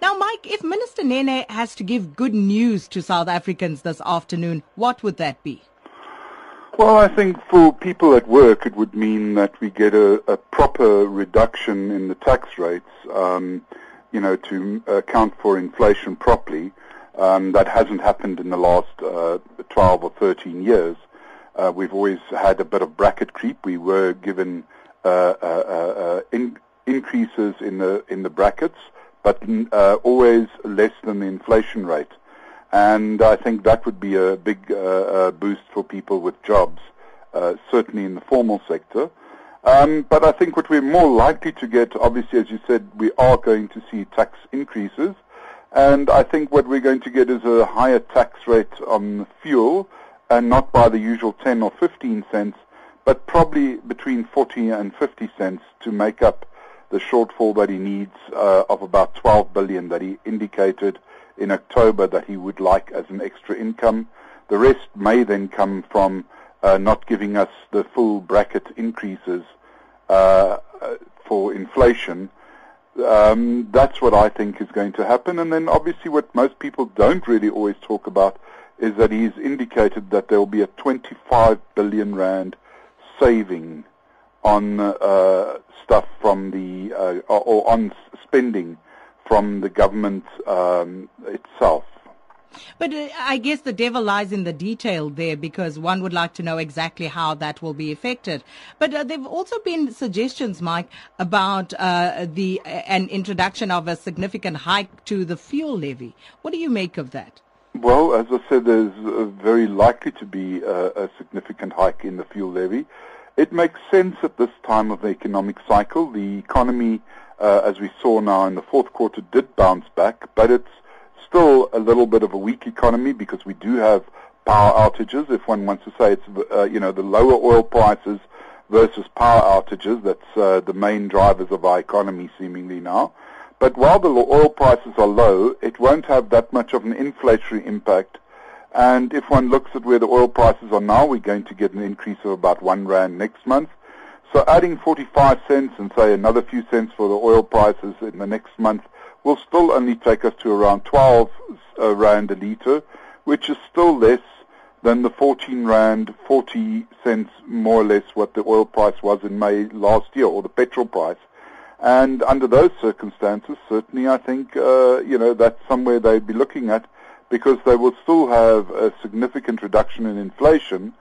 Now, Mike, if Minister Nene has to give good news to South Africans this afternoon, what would that be? Well, I think for people at work, it would mean that we get a, a proper reduction in the tax rates, um, you know, to account for inflation properly. Um, that hasn't happened in the last uh, 12 or 13 years. Uh, we've always had a bit of bracket creep. We were given uh, uh, uh in, increases in the in the brackets, but uh, always less than the inflation rate. And I think that would be a big uh, boost for people with jobs, uh, certainly in the formal sector. Um, but I think what we're more likely to get, obviously, as you said, we are going to see tax increases. And I think what we're going to get is a higher tax rate on fuel, and not by the usual 10 or 15 cents, but probably between 40 and 50 cents to make up the shortfall that he needs uh, of about 12 billion that he indicated in October that he would like as an extra income. The rest may then come from uh, not giving us the full bracket increases uh, uh for inflation um, that's what I think is going to happen. And then obviously what most people don't really always talk about is that he's indicated that there will be a 25 billion rand saving on uh, stuff from the uh, or on spending from the government um, itself. But uh, I guess the devil lies in the detail there because one would like to know exactly how that will be affected. But uh, there have also been suggestions, Mike, about uh, the uh, an introduction of a significant hike to the fuel levy. What do you make of that? Well, as I said, there's uh, very likely to be a, a significant hike in the fuel levy. It makes sense at this time of the economic cycle. The economy, uh, as we saw now in the fourth quarter, did bounce back, but it's still a little bit of a weak economy because we do have power outages. If one wants to say it's, uh, you know, the lower oil prices versus power outages, that's uh, the main drivers of our economy seemingly now. But while the oil prices are low, it won't have that much of an inflationary impact. And if one looks at where the oil prices are now, we're going to get an increase of about one rand next month. So adding 45 cents and say another few cents for the oil prices in the next month will still only take us to around 12 uh, rand a litre, which is still less than the 14 rand 40 cents more or less what the oil price was in May last year, or the petrol price. And under those circumstances, certainly I think, uh, you know, that's somewhere they'd be looking at because they will still have a significant reduction in inflation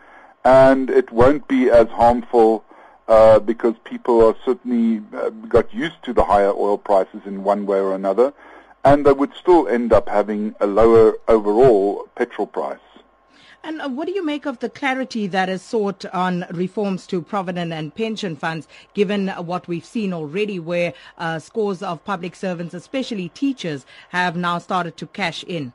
and it won't be as harmful uh, because people are certainly uh, got used to the higher oil prices in one way or another, and they would still end up having a lower overall petrol price. And uh, what do you make of the clarity that is sought on reforms to provident and pension funds, given what we've seen already, where uh, scores of public servants, especially teachers, have now started to cash in?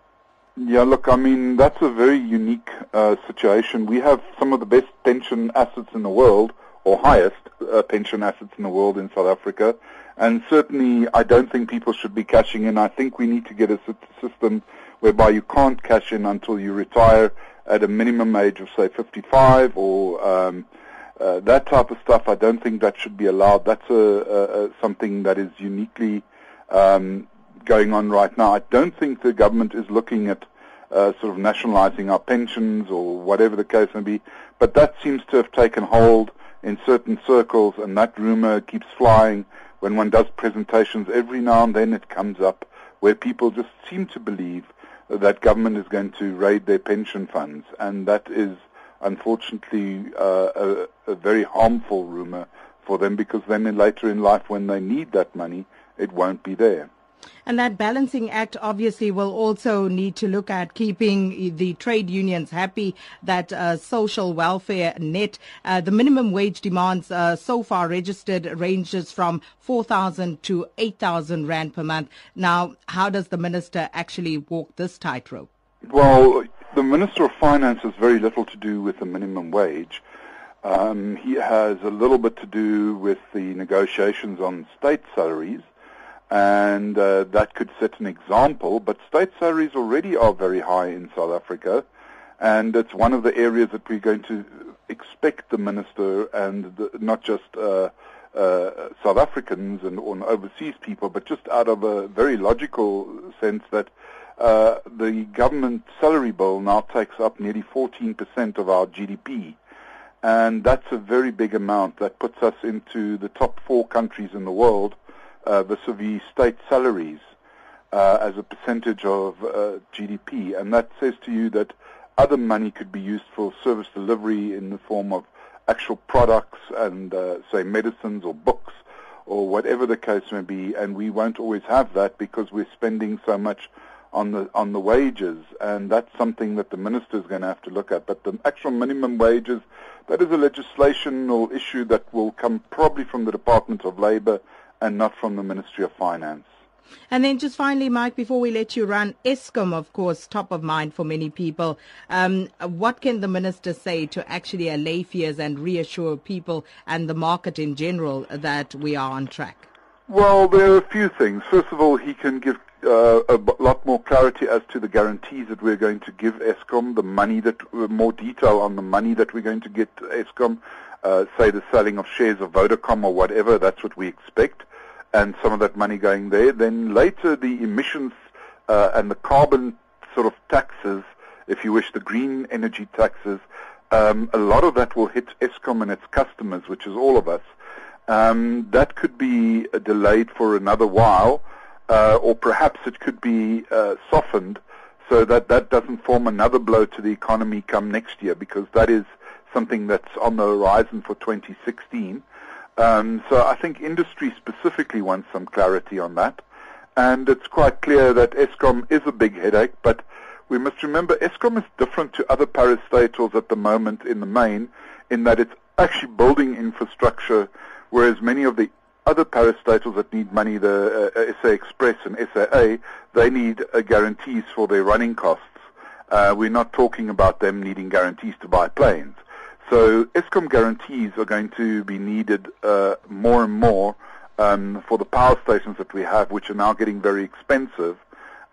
Yeah, look, I mean, that's a very unique uh, situation. We have some of the best pension assets in the world or highest uh, pension assets in the world in South Africa. And certainly, I don't think people should be cashing in. I think we need to get a system whereby you can't cash in until you retire at a minimum age of, say, 55 or um, uh, that type of stuff. I don't think that should be allowed. That's a, a, a something that is uniquely um, going on right now. I don't think the government is looking at uh, sort of nationalizing our pensions or whatever the case may be, but that seems to have taken hold in certain circles, and that rumor keeps flying. When one does presentations, every now and then it comes up where people just seem to believe that government is going to raid their pension funds, and that is unfortunately uh, a, a very harmful rumor for them because then later in life when they need that money, it won't be there. And that balancing act obviously will also need to look at keeping the trade unions happy, that uh, social welfare net. Uh, the minimum wage demands uh, so far registered ranges from 4,000 to 8,000 Rand per month. Now, how does the minister actually walk this tightrope? Well, the Minister of Finance has very little to do with the minimum wage. Um, he has a little bit to do with the negotiations on state salaries and uh, that could set an example. But state salaries already are very high in South Africa, and it's one of the areas that we're going to expect the minister and the, not just uh, uh, South Africans and overseas people, but just out of a very logical sense that uh, the government salary bill now takes up nearly 14% of our GDP. And that's a very big amount that puts us into the top four countries in the world vis-a-vis state salaries uh, as a percentage of uh, GDP. And that says to you that other money could be used for service delivery in the form of actual products and, uh, say, medicines or books or whatever the case may be. And we won't always have that because we're spending so much on the on the wages, and that's something that the minister is going to have to look at. But the actual minimum wages, that is a legislational issue that will come probably from the Department of Labour and not from the Ministry of Finance. And then just finally, Mike, before we let you run, Eskom, of course, top of mind for many people. Um, what can the minister say to actually allay fears and reassure people and the market in general that we are on track? Well, there are a few things. First of all, he can give uh, a lot more clarity as to the guarantees that we're going to give Eskom, the money that, uh, more detail on the money that we're going to get Eskom, uh, say the selling of shares of Vodacom or whatever, that's what we expect and some of that money going there. Then later the emissions uh, and the carbon sort of taxes, if you wish, the green energy taxes, um, a lot of that will hit Eskom and its customers, which is all of us. Um, that could be uh, delayed for another while, uh, or perhaps it could be uh, softened so that that doesn't form another blow to the economy come next year, because that is something that's on the horizon for 2016. Um, so I think industry specifically wants some clarity on that. And it's quite clear that Eskom is a big headache, but we must remember Eskom is different to other parastatals at the moment in the main in that it's actually building infrastructure, whereas many of the other parastatals that need money, the uh, SA Express and SAA, they need uh, guarantees for their running costs. Uh, we're not talking about them needing guarantees to buy planes. So Eskom guarantees are going to be needed uh, more and more um, for the power stations that we have, which are now getting very expensive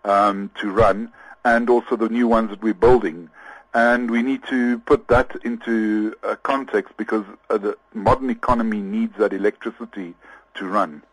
um, to run, and also the new ones that we're building. And we need to put that into uh, context because uh, the modern economy needs that electricity to run.